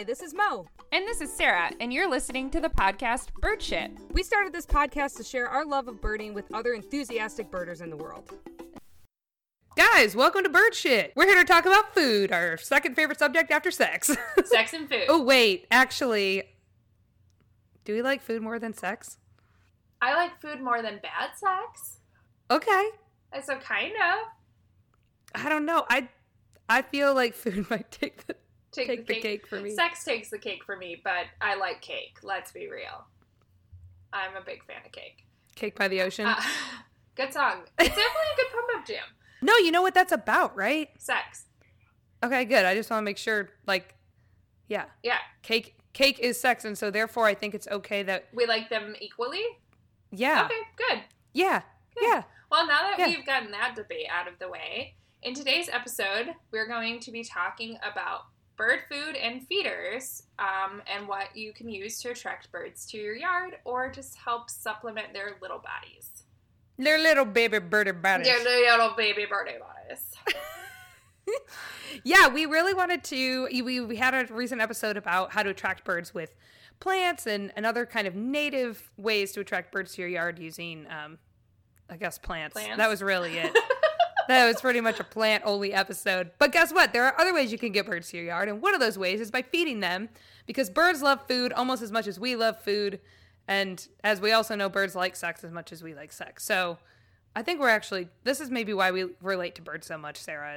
Hi, this is Mo. And this is Sarah, and you're listening to the podcast Bird Shit. We started this podcast to share our love of birding with other enthusiastic birders in the world. Guys, welcome to Bird Shit. We're here to talk about food, our second favorite subject after sex. Sex and food. oh, wait, actually, do we like food more than sex? I like food more than bad sex. Okay. Uh, So kind of. I don't know. I I feel like food might take the Take, take the cake for me. Sex takes the cake for me, but I like cake. Let's be real. I'm a big fan of cake. Cake by the ocean. Uh, good song. It's definitely a good pump up jam. no, you know what that's about, right? Sex. Okay, good. I just want to make sure like yeah, Yeah. cake cake is sex and so therefore I think it's okay that We like them equally? yeah. Okay, good. Yeah. Good. Yeah. Well, now that Yeah. we've gotten that debate out of the way, in today's episode, we're going to be talking about bird food and feeders um, and what you can use to attract birds to your yard or just help supplement their little bodies. They're little baby birdie bodies. Their little baby birdie bodies. yeah, we really wanted to. We, we had a recent episode about how to attract birds with plants and, and other kind of native ways to attract birds to your yard using, um, I guess, plants. Plants? That was really it. that was pretty much a plant only episode. But guess what? There are other ways you can get birds to your yard. And one of those ways is by feeding them because birds love food almost as much as we love food. And as we also know, birds like sex as much as we like sex. So I think we're actually, this is maybe why we relate to birds so much, Sarah.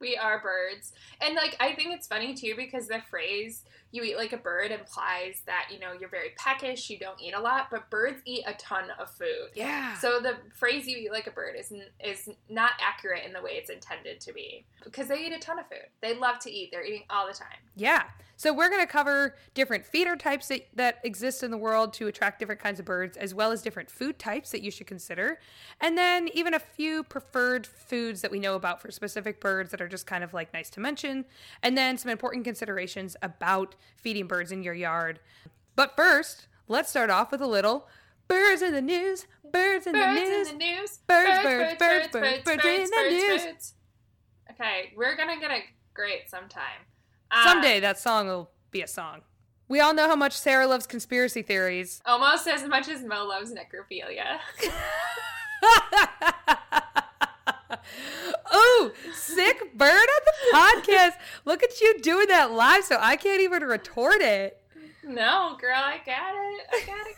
We are birds. And like I think it's funny too because the phrase you eat like a bird implies that, you know, you're very peckish, you don't eat a lot, but birds eat a ton of food. Yeah. So the phrase "you eat like a bird" is is not accurate in the way it's intended to be because they eat a ton of food. They love to eat. They're eating all the time. Yeah. So we're going to cover different feeder types that, that exist in the world to attract different kinds of birds, as well as different food types that you should consider. And then even a few preferred foods that we know about for specific birds that are just kind of like nice to mention. And then some important considerations about feeding birds in your yard. But first, let's start off with a little birds in the news. Birds in the news. Birds news. in the news. Birds, birds, birds, birds, birds in the news. Okay, we're gonna get it great sometime. Someday um, that song will be a song. We all know how much Sarah loves conspiracy theories. almost as much as Mo loves necrophilia. oh, sick bird on the podcast. Look at you doing that live, so I can't even retort it. no, girl, I got it. I got it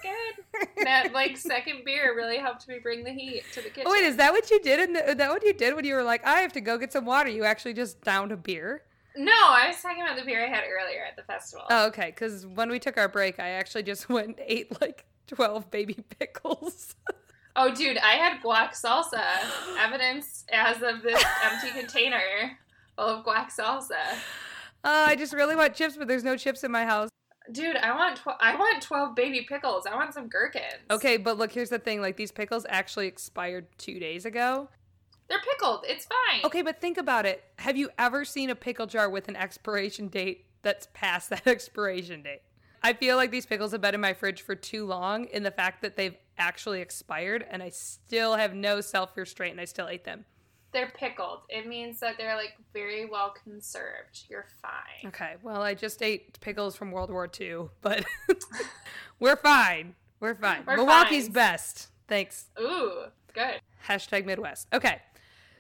good. that like second beer really helped me bring the heat to the kitchen. Oh, wait, is that what you did? In the, is that what you did when you were like, I have to go get some water? You actually just downed a beer? No, I was talking about the beer I had earlier at the festival. Oh, okay. Because when we took our break, I actually just went and ate like 12 baby pickles. Oh, dude, I had guac salsa. Evidence as of this empty container full of guac salsa. Uh, I just really want chips, but there's no chips in my house. Dude, I want tw- I want twelve baby pickles. I want some gherkins. Okay, but look, here's the thing. Like, these pickles actually expired two days ago. they're pickled. It's fine. Okay, but think about it. Have you ever seen a pickle jar with an expiration date that's past that expiration date? I feel like these pickles have been in my fridge for too long in the fact that they've actually expired and I still have no self restraint and I still ate them. They're pickled. It means that they're like very well conserved. You're fine. Okay, well, I just ate pickles from World War II, but we're fine. We're fine. We're Milwaukee's fine. best. Thanks. Ooh, good. Hashtag Midwest. Okay.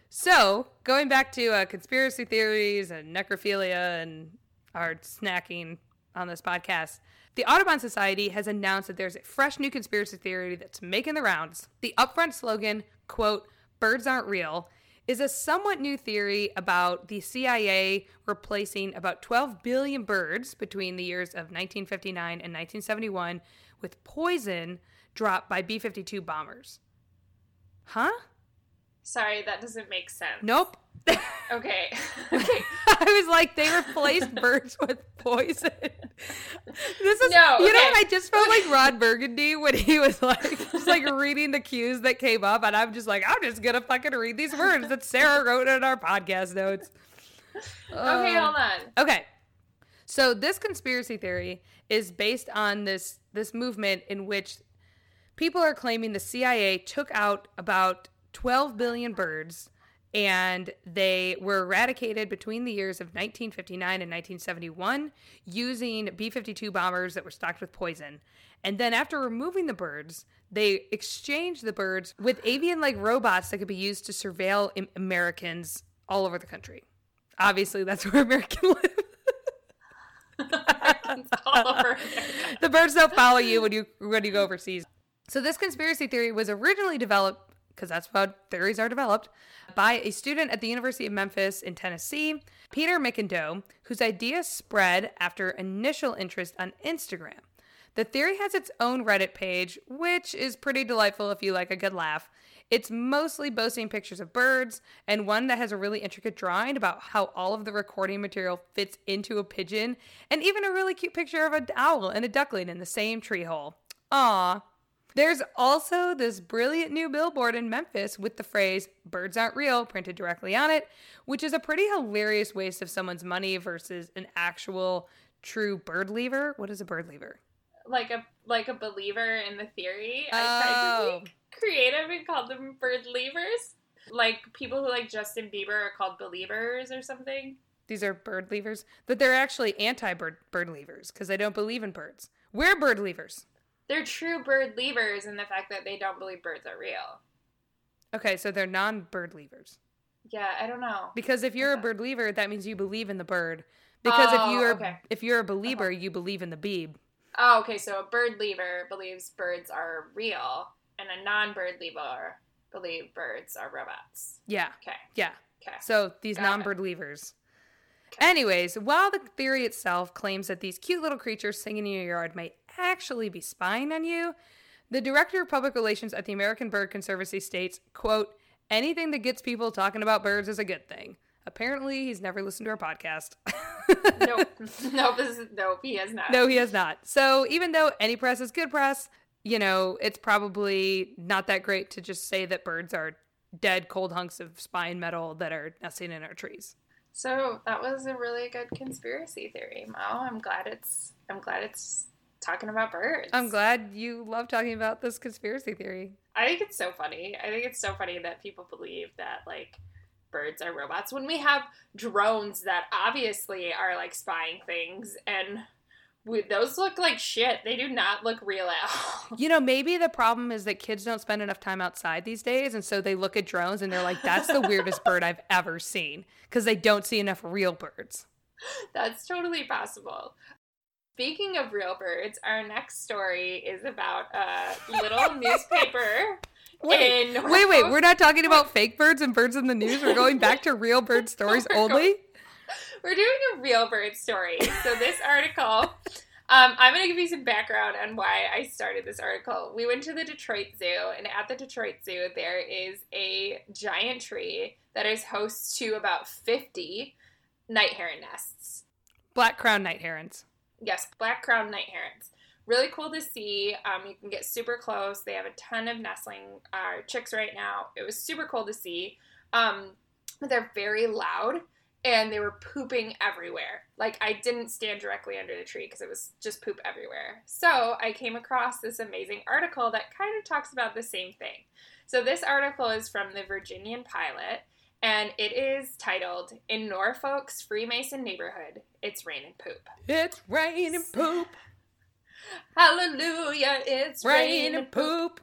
So, going back to uh, conspiracy theories and necrophilia and our snacking on this podcast, the Audubon Society has announced that there's a fresh new conspiracy theory that's making the rounds. The upfront slogan, quote, birds aren't real, is a somewhat new theory about the CIA replacing about 12 billion birds between the years of 1959 and 1971 with poison dropped by B 52 bombers. Huh? Sorry, that doesn't make sense. Nope. Okay. okay. I was like, they replaced birds with poison. This is, No, you know, okay. what? I just felt like Ron Burgundy when he was like, just like reading the cues that came up, and I'm just like, I'm just gonna fucking read these words that Sarah wrote in our podcast notes. Okay, Um, hold on. Okay. So this conspiracy theory is based on this this movement in which people are claiming the CIA took out about 12 billion birds and they were eradicated between the years of 1959 and 1971 using B 52 bombers that were stocked with poison. And then after removing the birds, they exchanged the birds with avian like robots that could be used to surveil Am- Americans all over the country. Obviously, that's where Americans live. Americans all over America. the birds don't follow you when you when you go overseas. So this conspiracy theory was originally developed because that's how theories are developed by a student at the University of Memphis in Tennessee, Peter McIndoe, whose idea spread after initial interest on Instagram. The theory has its own Reddit page, which is pretty delightful if you like a good laugh. It's mostly boasting pictures of birds and one that has a really intricate drawing about how all of the recording material fits into a pigeon, and even a really cute picture of an owl and a duckling in the same tree hole. Aww. There's also this brilliant new billboard in Memphis with the phrase birds aren't real printed directly on it, which is a pretty hilarious waste of someone's money versus an actual true bird lever. What is a bird lever? Like a like a believer in the theory. I Oh. tried to oh. be creative and called them bird levers. Like people who like Justin Bieber are called believers or something. These are bird levers, but they're actually anti-bird bird levers because they don't believe in birds. We're bird levers. They're true bird levers in the fact that they don't believe birds are real. Okay, so they're non-bird levers. Yeah, I don't know. Because if you're Okay. a bird lever, that means you believe in the bird. Because Oh, if you're okay. if you're a uh-huh. believer, you believe in the beeb. Oh, okay. So a bird lever believes birds are real, and a non-bird lever believe birds are robots. Yeah, Okay. yeah. Okay. So these Got non-bird levers. Anyways, while the theory itself claims that these cute little creatures singing in your yard may actually be spying on you, the director of public relations at the American Bird Conservancy states, quote, anything that gets people talking about birds is a good thing. Apparently, he's never listened to our podcast. nope. nope. This is, nope. He has not. No, he has not. So even though any press is good press, you know, it's probably not that great to just say that birds are dead, cold hunks of spine metal that are nesting in our trees. So that was a really good conspiracy theory, Mo. I'm glad it's. I'm glad it's talking about birds. I'm glad you love talking about this conspiracy theory. I think it's so funny. I think it's so funny that people believe that like birds are robots when we have drones that obviously are like spying things and those look like shit. They do not look real at all. You know, maybe the problem is that kids don't spend enough time outside these days, and so they look at drones and they're like, "That's the weirdest bird I've ever seen," because they don't see enough real birds. That's totally possible. Speaking of real birds, our next story is about a little newspaper Wait, in wait, wait! We're not talking about fake birds and birds in the news. We're going back to real bird stories only. We're doing a real bird story. So this article, um, I'm going to give you some background on why I started this article. We went to the Detroit Zoo, and at the Detroit Zoo, there is a giant tree that is host to about 50 night heron nests. Black crown night herons. Yes, black crowned night herons. Really cool to see. Um, you can get super close. They have a ton of nestling uh, chicks right now. It was super cool to see. Um, but they're very loud and they were pooping everywhere. Like I didn't stand directly under the tree because it was just poop everywhere. So I came across this amazing article that kind of talks about the same thing. So this article is from the Virginian Pilot and it is titled In Norfolk's Freemason Neighborhood, It's Rain and Poop. It's rain and poop. Hallelujah, it's Rain and poop.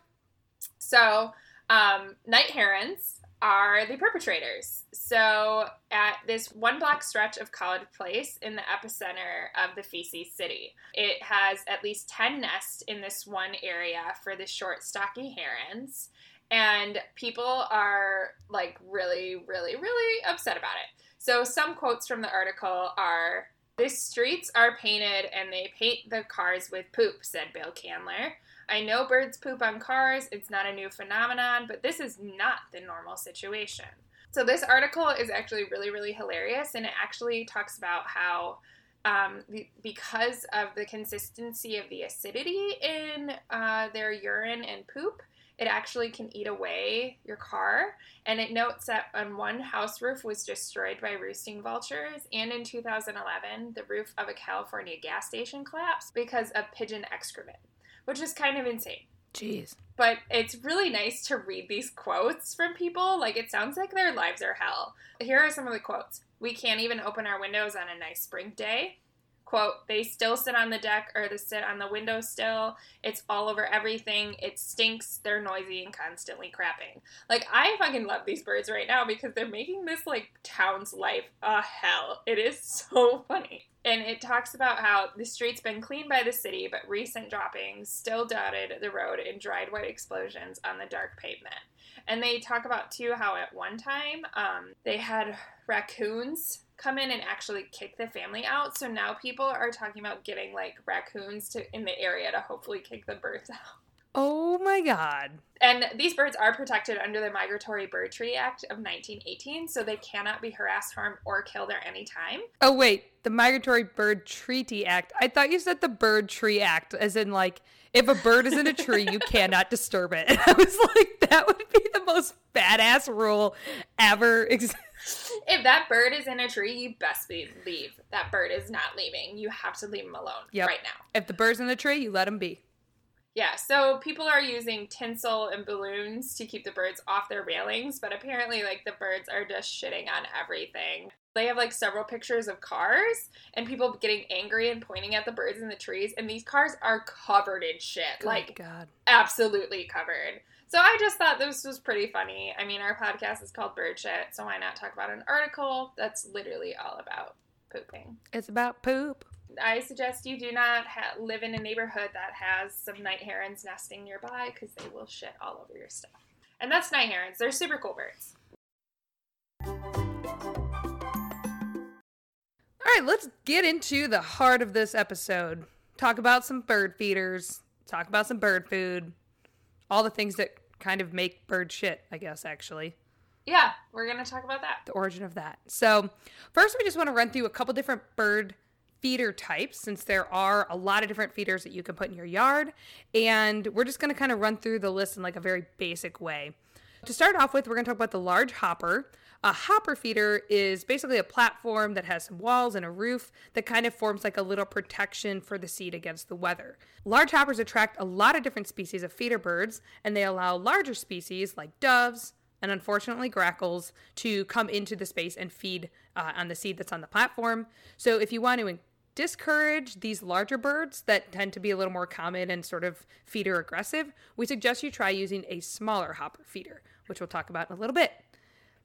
So, um, night herons are the perpetrators. So, at this one block stretch of College Place in the epicenter of the feces city, it has at least 10 nests in this one area for the short, stocky herons. And people are like really, really, really upset about it. So, some quotes from the article are The streets are painted and they paint the cars with poop, said Bill Candler. I know birds poop on cars, it's not a new phenomenon, but this is not the normal situation. So, this article is actually really, really hilarious, and it actually talks about how, um, because of the consistency of the acidity in uh, their urine and poop, it actually can eat away your car. And it notes that on one house roof was destroyed by roosting vultures, and in 2011, the roof of a California gas station collapsed because of pigeon excrement which is kind of insane. Jeez. but it's really nice to read these quotes from people. Like, it sounds like their lives are hell. Here are some of the quotes We can't even open our windows on a nice spring day. Quote, they still sit on the deck or they sit on the window still. It's all over everything. It stinks. They're noisy and constantly crapping. Like, I fucking love these birds right now because they're making this, like, town's life a hell. It is so funny. And it talks about how the street's been cleaned by the city, but recent droppings still dotted the road in dried white explosions on the dark pavement. And they talk about, too, how at one time um, they had raccoons come in and actually kick the family out. So now people are talking about getting like raccoons to in the area to hopefully kick the birds out. Oh my god. And these birds are protected under the Migratory Bird Treaty Act of 1918, so they cannot be harassed, harmed, or killed at any time. Oh wait, the Migratory Bird Treaty Act. I thought you said the Bird Tree Act, as in like if a bird is in a tree, you cannot disturb it. And I was like, that would be the most badass rule ever. if that bird is in a tree, you best be leave. That bird is not leaving. You have to leave him alone Yep. right now. if the bird's in the tree, you let him be. Yeah, so people are using tinsel and balloons to keep the birds off their railings, but apparently, like, the birds are just shitting on everything. They have, like, several pictures of cars and people getting angry and pointing at the birds in the trees, and these cars are covered in shit. Good like, God. absolutely covered. So I just thought this was pretty funny. I mean, our podcast is called Bird Shit, so why not talk about an article that's literally all about pooping? It's about poop. I suggest you do not ha- live in a neighborhood that has some night herons nesting nearby because they will shit all over your stuff. And that's night herons. They're super cool birds. All right, let's get into the heart of this episode. Talk about some bird feeders, talk about some bird food, all the things that kind of make bird shit, I guess, actually. Yeah, we're going to talk about that. the origin of that. So, first, we just want to run through a couple different bird feeder types since there are a lot of different feeders that you can put in your yard. And we're just going to kind of run through the list in like a very basic way. To start off with, we're going to talk about the large hopper. A hopper feeder is basically a platform that has some walls and a roof that kind of forms like a little protection for the seed against the weather. Large hoppers attract a lot of different species of feeder birds, and they allow larger species like doves, and unfortunately grackles to come into the space and feed uh, on the seed that's on the platform. So if you want to discourage these larger birds that tend to be a little more common and sort of feeder aggressive, we suggest you try using a smaller hopper feeder, which we'll talk about in a little bit.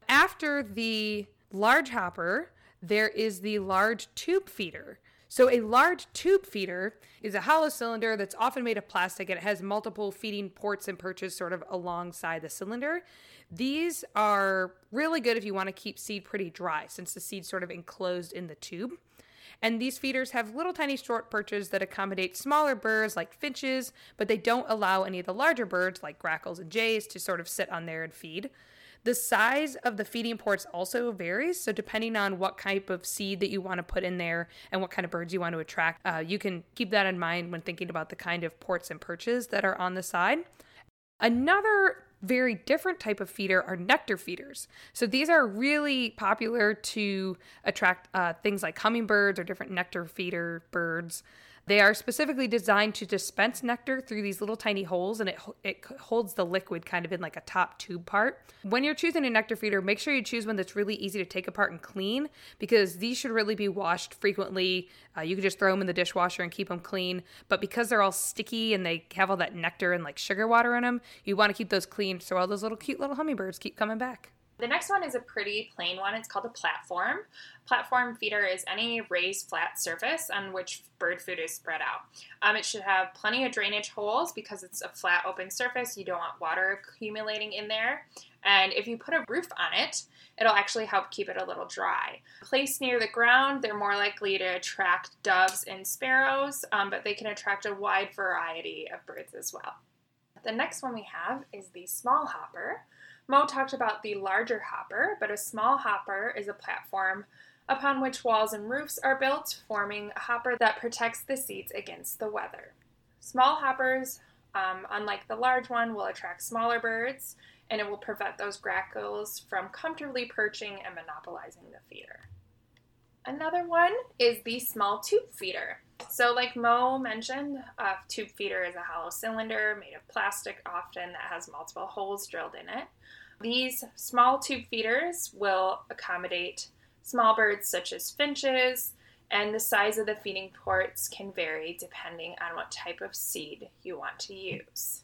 After the large hopper, there is the large tube feeder. So, a large tube feeder is a hollow cylinder that's often made of plastic and it has multiple feeding ports and perches sort of alongside the cylinder. These are really good if you want to keep seed pretty dry since the seed's sort of enclosed in the tube. And these feeders have little tiny short perches that accommodate smaller birds like finches, but they don't allow any of the larger birds like grackles and jays to sort of sit on there and feed. The size of the feeding ports also varies. So, depending on what type of seed that you want to put in there and what kind of birds you want to attract, uh, you can keep that in mind when thinking about the kind of ports and perches that are on the side. Another very different type of feeder are nectar feeders. So these are really popular to attract uh, things like hummingbirds or different nectar feeder birds. They are specifically designed to dispense nectar through these little tiny holes, and it it holds the liquid kind of in like a top tube part. When you're choosing a nectar feeder, make sure you choose one that's really easy to take apart and clean because these should really be washed frequently. Uh, you can just throw them in the dishwasher and keep them clean, but because they're all sticky and they have all that nectar and like sugar water in them, you want to keep those clean so all those little cute little hummingbirds keep coming back. The next one is a pretty plain one. It's called a platform. Platform feeder is any raised flat surface on which bird food is spread out. Um, it should have plenty of drainage holes because it's a flat open surface. You don't want water accumulating in there. And if you put a roof on it, it'll actually help keep it a little dry. Placed near the ground, they're more likely to attract doves and sparrows, um, but they can attract a wide variety of birds as well. The next one we have is the small hopper. Mo talked about the larger hopper, but a small hopper is a platform upon which walls and roofs are built, forming a hopper that protects the seeds against the weather. Small hoppers, um, unlike the large one, will attract smaller birds and it will prevent those grackles from comfortably perching and monopolizing the feeder. Another one is the small tube feeder. So, like Mo mentioned, a tube feeder is a hollow cylinder made of plastic, often that has multiple holes drilled in it. These small tube feeders will accommodate small birds such as finches, and the size of the feeding ports can vary depending on what type of seed you want to use.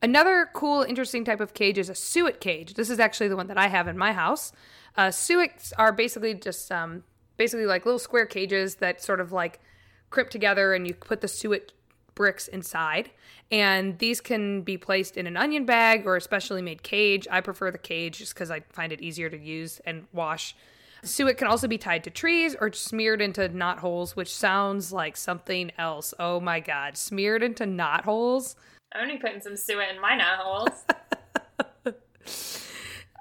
Another cool, interesting type of cage is a suet cage. This is actually the one that I have in my house. Uh, suets are basically just um, basically like little square cages that sort of like crimp together, and you put the suet bricks inside. And these can be placed in an onion bag or a specially made cage. I prefer the cage just because I find it easier to use and wash. Suet can also be tied to trees or smeared into knot holes, which sounds like something else. Oh my god, smeared into knot holes. I'm be putting some suet in my knot holes.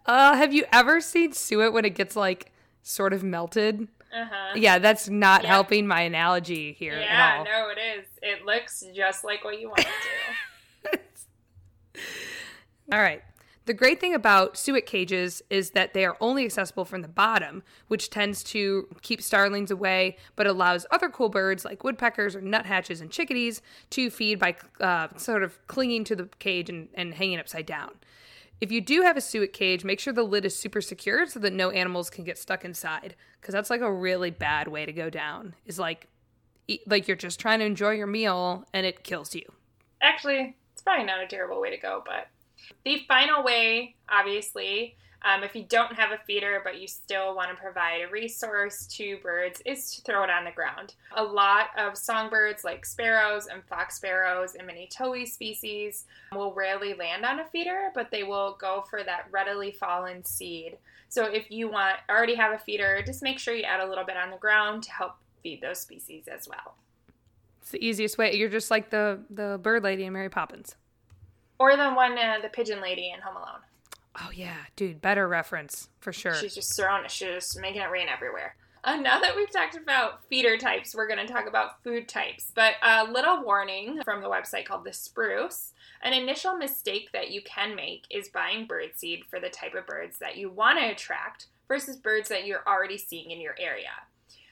Uh, have you ever seen suet when it gets like sort of melted? Uh-huh. Yeah, that's not Yeah. helping my analogy here at Yeah, no, it is. It looks just like what you want it to. All right. The great thing about suet cages is that they are only accessible from the bottom, which tends to keep starlings away, but allows other cool birds like woodpeckers or nuthatches and chickadees to feed by uh, sort of clinging to the cage and, and hanging upside down. If you do have a suet cage, make sure the lid is super secure so that no animals can get stuck inside, because that's like a really bad way to go down. Is like, eat, like you're just trying to enjoy your meal and it kills you. Actually, it's probably not a terrible way to go, but the final way, obviously, um, if you don't have a feeder but you still want to provide a resource to birds, is to throw it on the ground. A lot of songbirds, like sparrows and fox sparrows and many towhee species, will rarely land on a feeder, but they will go for that readily fallen seed. So if you want already have a feeder, just make sure you add a little bit on the ground to help feed those species as well. It's the easiest way. You're just like the the bird lady in Mary Poppins. Or the one, uh, the pigeon lady in Home Alone. Oh yeah, dude, better reference for sure. She's just throwing. She's just making it rain everywhere. Uh, now that we've talked about feeder types, we're going to talk about food types. But a little warning from the website called The Spruce. An initial mistake that you can make is buying birdseed for the type of birds that you want to attract versus birds that you're already seeing in your area.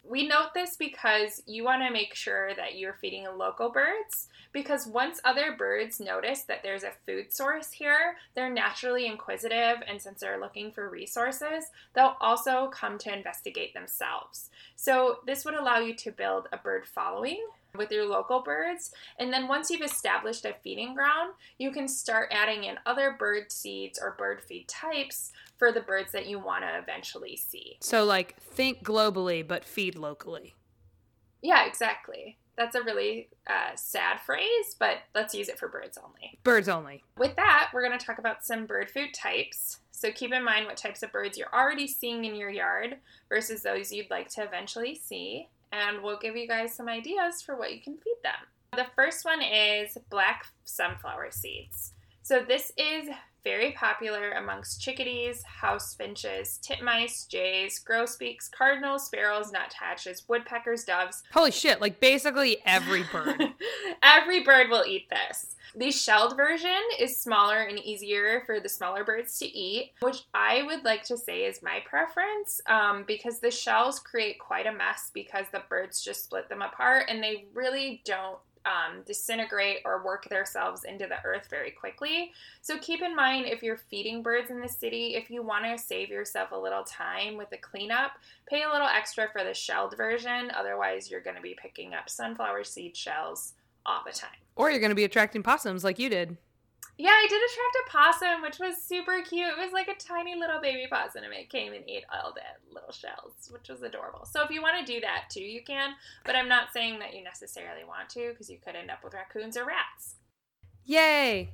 We note this because you want to make sure that you're feeding local birds because once other birds notice that there's a food source here, they're naturally inquisitive and since they're looking for resources, they'll also come to investigate themselves. So, this would allow you to build a bird following with your local birds. And then once you've established a feeding ground, you can start adding in other bird seeds or bird feed types for the birds that you want to eventually see. so like think globally but feed locally. Yeah, exactly. That's a really uh, sad phrase, but let's use it for birds only. Birds only. With that, we're going to talk about some bird food types. So keep in mind what types of birds you're already seeing in your yard versus those you'd like to eventually see, and we'll give you guys some ideas for what you can feed them. The first one is black sunflower seeds. So this is very popular amongst chickadees, house finches, titmice, jays, grosbeaks, cardinals, sparrows, nuthatches, woodpeckers, doves, Holy shit, like basically every bird. Every bird will eat this. The shelled version is smaller and easier for the smaller birds to eat, which I would like to say is my preference um, because the shells create quite a mess because the birds just split them apart and they really don't um, disintegrate or work themselves into the earth very quickly. So keep in mind if you're feeding birds in the city, if you want to save yourself a little time with the cleanup, pay a little extra for the shelled version. Otherwise, you're going to be picking up sunflower seed shells all the time. or you're going to be attracting possums like you did. Yeah, I did attract a possum, which was super cute. It was like a tiny little baby possum, and it came and ate all the little shells, which was adorable. So if you want to do that too, you can. But I'm not saying that you necessarily want to, because you could end up with raccoons or rats. Yay!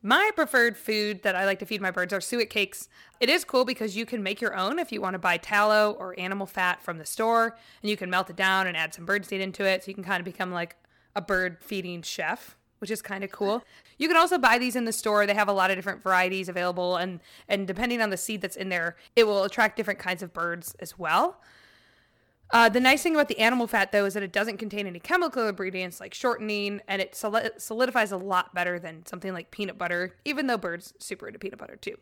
My preferred food that I like to feed my birds are suet cakes. It is cool because you can make your own if you want to buy tallow or animal fat from the store, and you can melt it down and add some bird seed into it, so you can kind of become like a bird feeding chef, which is kind of cool. You can also buy these in the store. They have a lot of different varieties available, and and depending on the seed that's in there, it will attract different kinds of birds as well. Uh, the nice thing about the animal fat, though, is that it doesn't contain any chemical ingredients like shortening, and it solidifies a lot better than something like peanut butter, even though birds super into peanut butter too.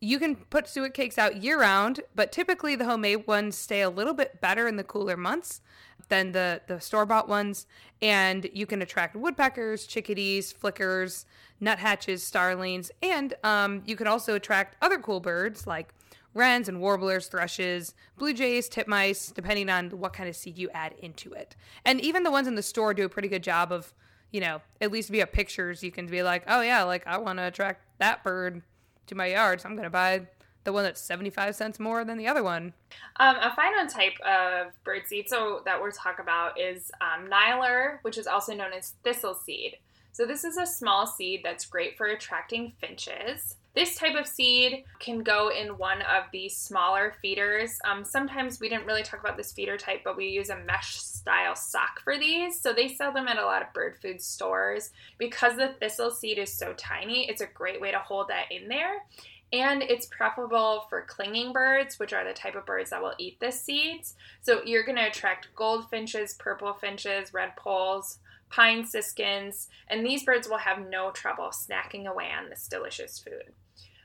You can put suet cakes out year round, but typically the homemade ones stay a little bit better in the cooler months than the, the store bought ones. And you can attract woodpeckers, chickadees, flickers, nuthatches, starlings, and um, you can also attract other cool birds like wrens and warblers, thrushes, blue jays, titmice, depending on what kind of seed you add into it. And even the ones in the store do a pretty good job of, you know, at least via pictures, you can be like, oh yeah, like I want to attract that bird to my yard, so I'm going to buy the one that's 75 cents more than the other one. Um, a final type of bird seed so that we'll talk about is um, nyjer, which is also known as thistle seed. So this is a small seed that's great for attracting finches. This type of seed can go in one of these smaller feeders. Um, sometimes we didn't really talk about this feeder type, but we use a mesh style sock for these. So they sell them at a lot of bird food stores. Because the thistle seed is so tiny, it's a great way to hold that in there. And it's preferable for clinging birds, which are the type of birds that will eat the seeds. So you're going to attract goldfinches, purple finches, redpolls, pine siskins, and these birds will have no trouble snacking away on this delicious food.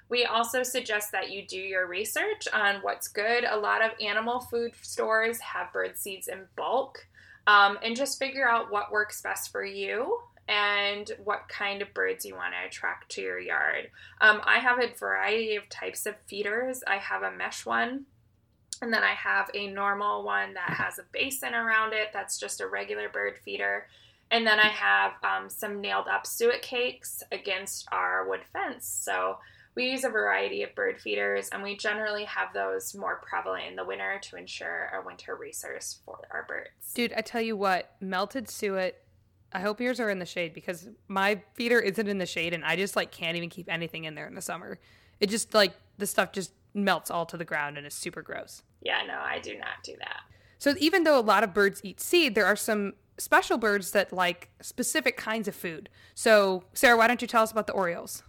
We also suggest that you do your research on what's good. A lot of animal food stores have bird seeds in bulk, um, and just figure out what works best for you and what kind of birds you want to attract to your yard. Um, I have a variety of types of feeders. I have a mesh one, and then I have a normal one that has a basin around it that's just a regular bird feeder. And then I have um, some nailed up suet cakes against our wood fence. So we use a variety of bird feeders, and we generally have those more prevalent in the winter to ensure a winter resource for our birds. Dude, I tell you what, melted suet. I hope yours are in the shade because my feeder isn't in the shade, and I just like can't even keep anything in there in the summer. It just like the stuff just melts all to the ground and is super gross. Yeah, no, I do not do that. So even though a lot of birds eat seed, there are some special birds that like specific kinds of food. So, Sarah, why don't you tell us about the orioles?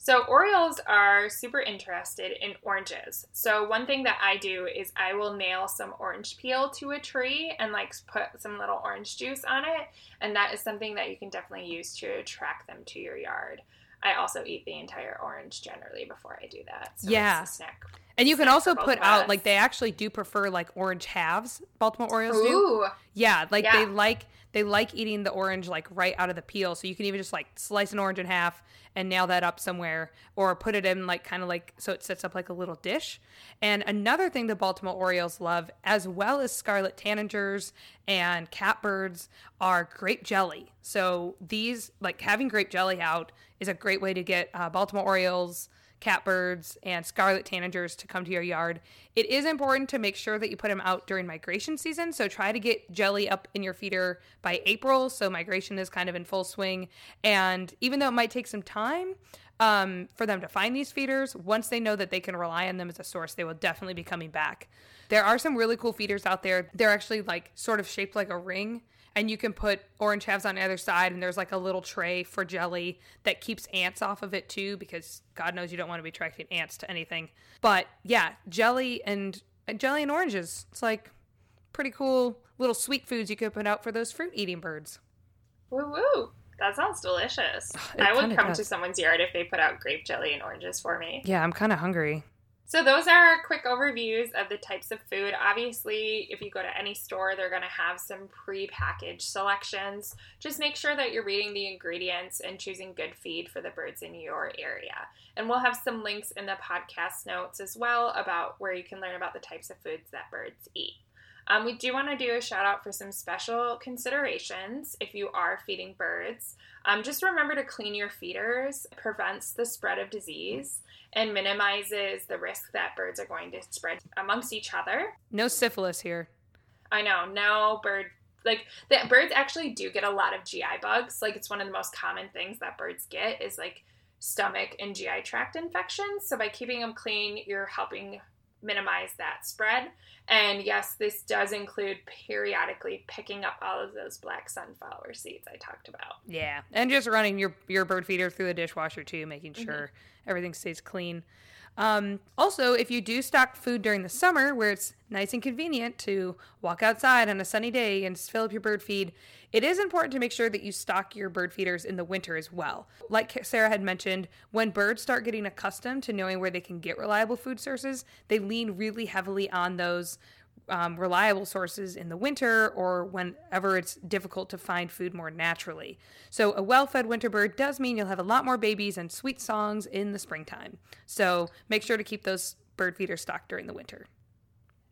So, Orioles are super interested in oranges. So, one thing that I do is I will nail some orange peel to a tree and like put some little orange juice on it. And that is something that you can definitely use to attract them to your yard. I also eat the entire orange generally before I do that. So yeah. snack. And you can also put out like they actually do prefer like orange halves. Baltimore Orioles do. Yeah, like Yeah. they like they like eating the orange like right out of the peel. So you can even just like slice an orange in half and nail that up somewhere or put it in like kind of like so it sets up like a little dish. And another thing the Baltimore Orioles love as well as scarlet tanagers and catbirds are grape jelly. So these like having grape jelly out is a great way to get uh, Baltimore Orioles catbirds and scarlet tanagers to come to your yard. It is important to make sure that you put them out during migration season. So try to get jelly up in your feeder by April. So migration is kind of in full swing. And even though it might take some time, um, for them to find these feeders, once they know that they can rely on them as a source, they will definitely be coming back. There are some really cool feeders out there. They're actually like sort of shaped like a ring and you can put orange halves on either side and there's like a little tray for jelly that keeps ants off of it too because god knows you don't want to be attracting ants to anything but yeah jelly and, and jelly and oranges it's like pretty cool little sweet foods you could put out for those fruit eating birds woo woo. That sounds delicious. It I would come does. to someone's yard if they put out grape jelly and oranges for me. yeah i'm kind of hungry So those are quick overviews of the types of food. Obviously, if you go to any store, they're going to have some pre-packaged selections. Just make sure that you're reading the ingredients and choosing good feed for the birds in your area. And we'll have some links in the podcast notes as well about where you can learn about the types of foods that birds eat. Um, we do want to do a shout out for some special considerations if you are feeding birds. Um, just remember to clean your feeders, It prevents the spread of disease, and minimizes the risk that birds are going to spread amongst each other. no syphilis here I know, no bird. Like the birds actually do get a lot of GI bugs. Like it's one of the most common things that birds get is like stomach and GI tract infections. So by keeping them clean, you're helping minimize that spread. And yes, this does include periodically picking up all of those black sunflower seeds I talked about. Yeah, and just running your your bird feeder through the dishwasher too, making mm-hmm. sure everything stays clean. Um, also, if you do stock food during the summer, where it's nice and convenient to walk outside on a sunny day and fill up your bird feed, it is important to make sure that you stock your bird feeders in the winter as well. Like Sarah had mentioned, when birds start getting accustomed to knowing where they can get reliable food sources, they lean really heavily on those um, reliable sources in the winter or whenever it's difficult to find food more naturally. So, a well fed winter bird does mean you'll have a lot more babies and sweet songs in the springtime. So, make sure to keep those bird feeders stocked during the winter.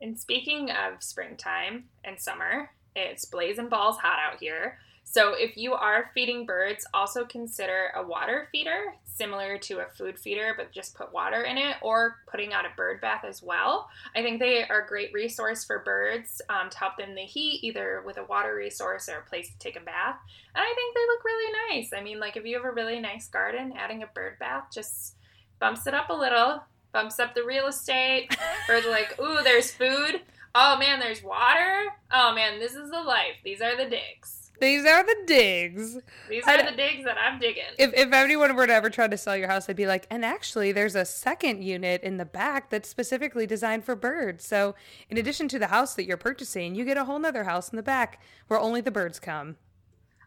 And speaking of springtime and summer, it's blazing balls hot out here. So if you are feeding birds, also consider a water feeder, similar to a food feeder, but just put water in it, or putting out a bird bath as well. I think they are a great resource for birds um, to help them in the heat, either with a water resource or a place to take a bath. And I think they look really nice. I mean, like if you have a really nice garden, adding a bird bath just bumps it up a little, bumps up the real estate. Birds are like, ooh, there's food. Oh man, there's water. Oh man, this is the life. These are the digs. These are the digs. These are the digs that I'm digging. If, if anyone were to ever try to sell your house, they'd be like, and actually, there's a second unit in the back that's specifically designed for birds. So, in addition to the house that you're purchasing, you get a whole nother house in the back where only the birds come.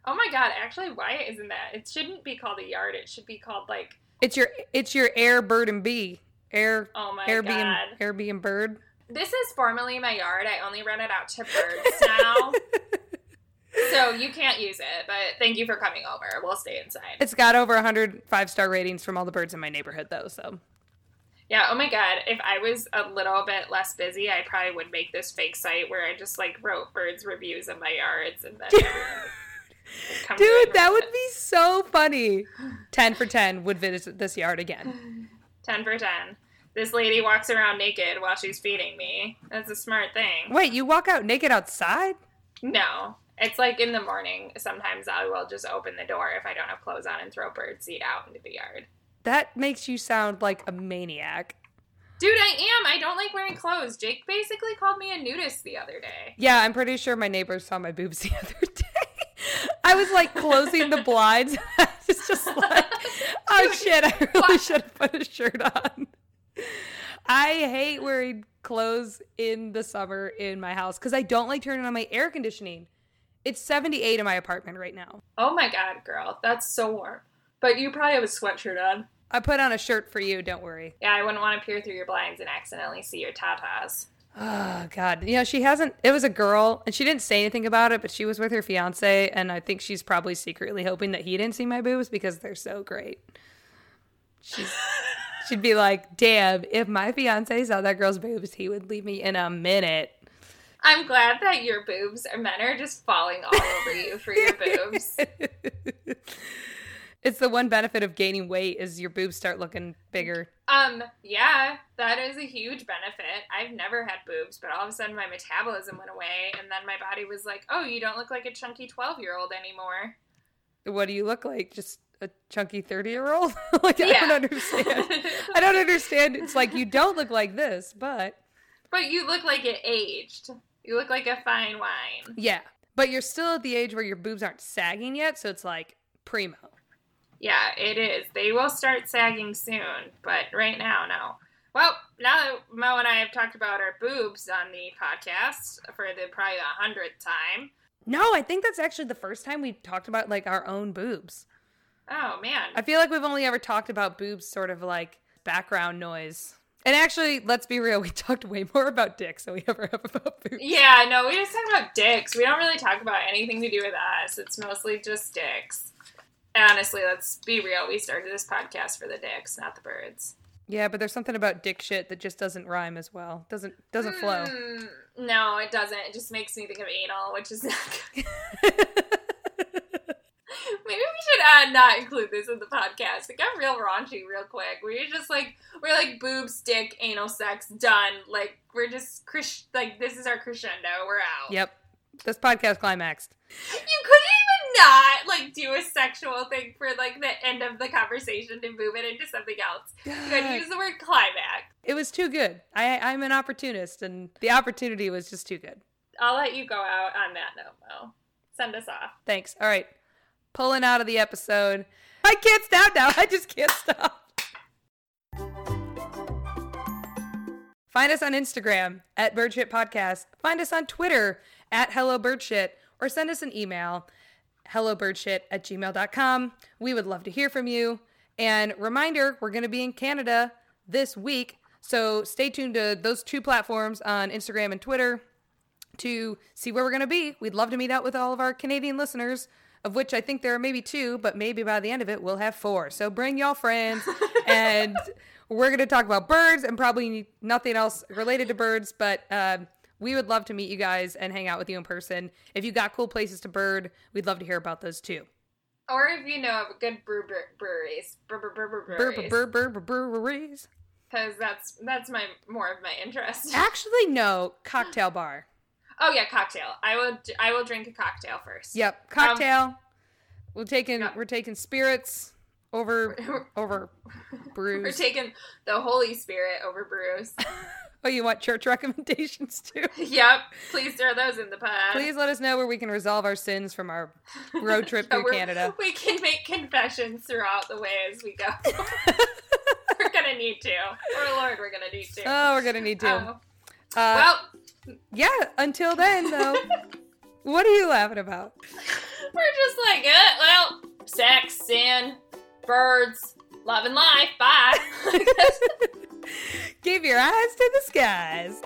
oh my god, actually, why isn't that? It shouldn't be called a yard. It should be called like, It's your it's your air bird and bee air oh my air bee and god. air bee and bird. This is formerly my yard. I only rent it out to birds now. so you can't use it, but thank you for coming over. We'll stay inside. It's got over 100 five star ratings from all the birds in my neighborhood, though. So Yeah, oh my god. If I was a little bit less busy, I probably would make this fake site where I just like wrote birds reviews in my yards and then everyone would come to it Dude, that would it. be so funny. 10 for 10 would visit this yard again. 10 for 10. This lady walks around naked while she's feeding me. That's a smart thing. Wait, you walk out naked outside? No. It's like in the morning. Sometimes I will just open the door if I don't have clothes on and throw bird seed out into the yard. That makes you sound like a maniac. Dude, I am. I don't like wearing clothes. Jake basically called me a nudist the other day. Yeah, I'm pretty sure my neighbors saw my boobs the other day. I was like closing the blinds. It's just like, oh shit, I really should have put a shirt on. I hate wearing clothes in the summer in my house because I don't like turning on my air conditioning. It's 78 in my apartment right now. Oh my god, girl. That's so warm. But you probably have a sweatshirt on. I put on a shirt for you, don't worry. Yeah, I wouldn't want to peer through your blinds and accidentally see your tatas. Oh god. You know, she hasn't it was a girl and she didn't say anything about it, but she was with her fiance and I think she's probably secretly hoping that he didn't see my boobs because they're so great. She's she'd be like, "Damn, if my fiance saw that girl's boobs, he would leave me in a minute." I'm glad that your boobs or men are just falling all over you for your boobs. it's the one benefit of gaining weight is your boobs start looking bigger. Um, yeah, that is a huge benefit. I've never had boobs, but all of a sudden my metabolism went away, and then my body was like, oh, you don't look like a chunky 12 year old anymore. What do you look like? Just a chunky 30-year-old? like I don't understand. I don't understand. It's like you don't look like this, but but you look like it aged. You look like a fine wine. yeah. But you're still at the age where your boobs aren't sagging yet, so it's like primo. Yeah, it is. They will start sagging soon, but right now, no. Well, now that Mo and I have talked about our boobs on the podcast for the probably the hundredth time. No, I think that's actually the first time we've talked about like our own boobs. Oh man, I feel like we've only ever talked about boobs sort of like background noise. And actually, let's be real, we talked way more about dicks than we ever have about boobs. Yeah, no, we just talk about dicks. We don't really talk about anything to do with us. It's mostly just dicks. Honestly, let's be real. We started this podcast for the dicks, not the birds. Yeah, but there's something about dick shit that just doesn't rhyme as well. Doesn't doesn't flow. Mm, no, it doesn't. It just makes me think of anal, which is not good. Maybe we should uh, not include this in the podcast. It got real raunchy real quick. We're just like we're like boob, stick, anal sex, done. Like we're just Chris. Like this is our crescendo. We're out. yep. This podcast climaxed. You couldn't even not like do a sexual thing for like the end of the conversation to move it into something else. You had to use the word climax. It was too good. I I'm an opportunist and the opportunity was just too good. I'll let you go out on that note, Mo. Send us off. Thanks. All right. Pulling out of the episode. I can't stop now. I just can't stop. Find us on Instagram at Birdshit Podcast. Find us on Twitter at Hello Birdshit or send us an email hellobirdshit at gmail.com. We would love to hear from you. And reminder, we're going to be in Canada this week. So stay tuned to those two platforms on Instagram and Twitter to see where we're going to be. We'd love to meet out with all of our Canadian listeners, of which I think there are maybe two, but maybe by the end of it, we'll have four. So bring y'all friends. and we're going to talk about birds and probably nothing else related to birds, but. Uh, we would love to meet you guys and hang out with you in person. If you got cool places to bird, we'd love to hear about those too. Or if you know of good brew- brew- breweries, breweries. because that's that's my more of my interest. Actually, no. Cocktail bar. Oh yeah, cocktail. I will I will drink a cocktail first. Yep, um, cocktail. we're taking yeah. we're taking spirits over over brews. We're taking the Holy Spirit over brews. oh, you want church recommendations too? yep. Please throw those in the pot. Please let us know where we can resolve our sins from our road trip Yeah, through Canada. We can make confessions throughout the way as we go. we're gonna need to. Oh Lord, we're gonna need to. Oh, we're gonna need to. Oh. Uh, well, yeah. Until then, though, what are you laughing about? we're just like, uh, well, sex, sin, birds, love and life. Bye. Give your eyes to the skies.